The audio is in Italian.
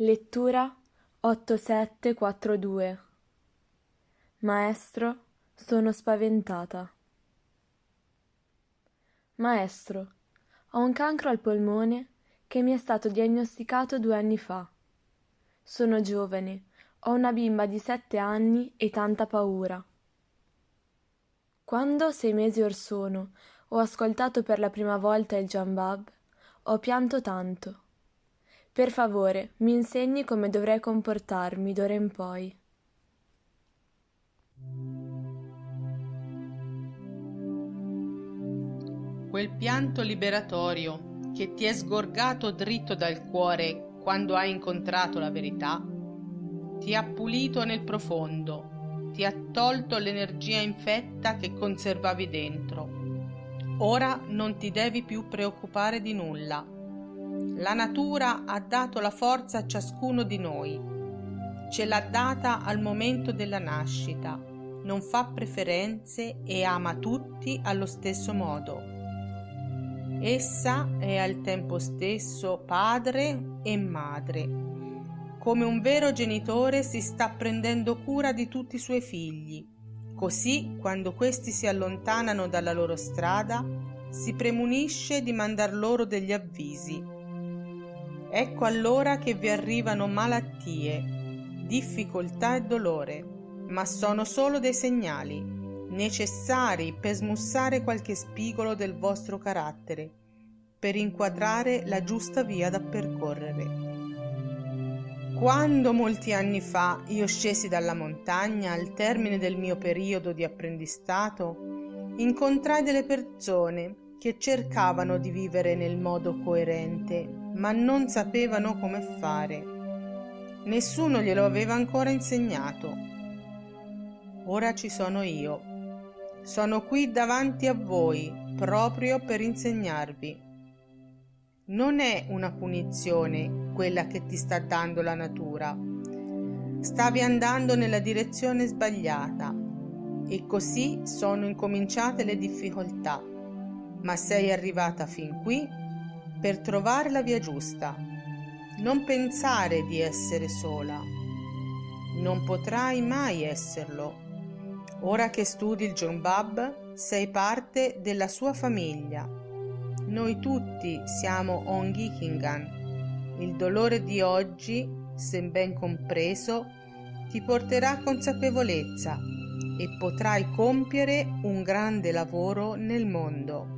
Lettura 8742 Maestro, sono spaventata. Maestro, ho un cancro al polmone che mi è stato diagnosticato due anni fa. Sono giovane, ho una bimba di sette anni e tanta paura. Quando, sei mesi or sono, ho ascoltato per la prima volta il Jambab, ho pianto tanto. Per favore, mi insegni come dovrei comportarmi d'ora in poi. Quel pianto liberatorio che ti è sgorgato dritto dal cuore quando hai incontrato la verità, ti ha pulito nel profondo, ti ha tolto l'energia infetta che conservavi dentro. Ora non ti devi più preoccupare di nulla la natura ha dato la forza a ciascuno di noi. Ce l'ha data al momento della nascita. Non fa preferenze e ama tutti allo stesso modo. Essa è al tempo stesso padre e madre. Come un vero genitore si sta prendendo cura di tutti i suoi figli. Così, quando questi si allontanano dalla loro strada, si premunisce di mandar loro degli avvisi Ecco allora che vi arrivano malattie, difficoltà e dolore, ma sono solo dei segnali, necessari per smussare qualche spigolo del vostro carattere, per inquadrare la giusta via da percorrere. Quando molti anni fa io scesi dalla montagna al termine del mio periodo di apprendistato, incontrai delle persone che cercavano di vivere nel modo coerente, ma non sapevano come fare. Nessuno glielo aveva ancora insegnato. Ora ci sono io. Sono qui davanti a voi proprio per insegnarvi. Non è una punizione quella che ti sta dando la natura. Stavi andando nella direzione sbagliata e così sono incominciate le difficoltà ma sei arrivata fin qui per trovare la via giusta. Non pensare di essere sola. Non potrai mai esserlo. Ora che studi il John Bab, sei parte della sua famiglia. Noi tutti siamo Ongi Kingan. Il dolore di oggi, se ben compreso, ti porterà consapevolezza e potrai compiere un grande lavoro nel mondo.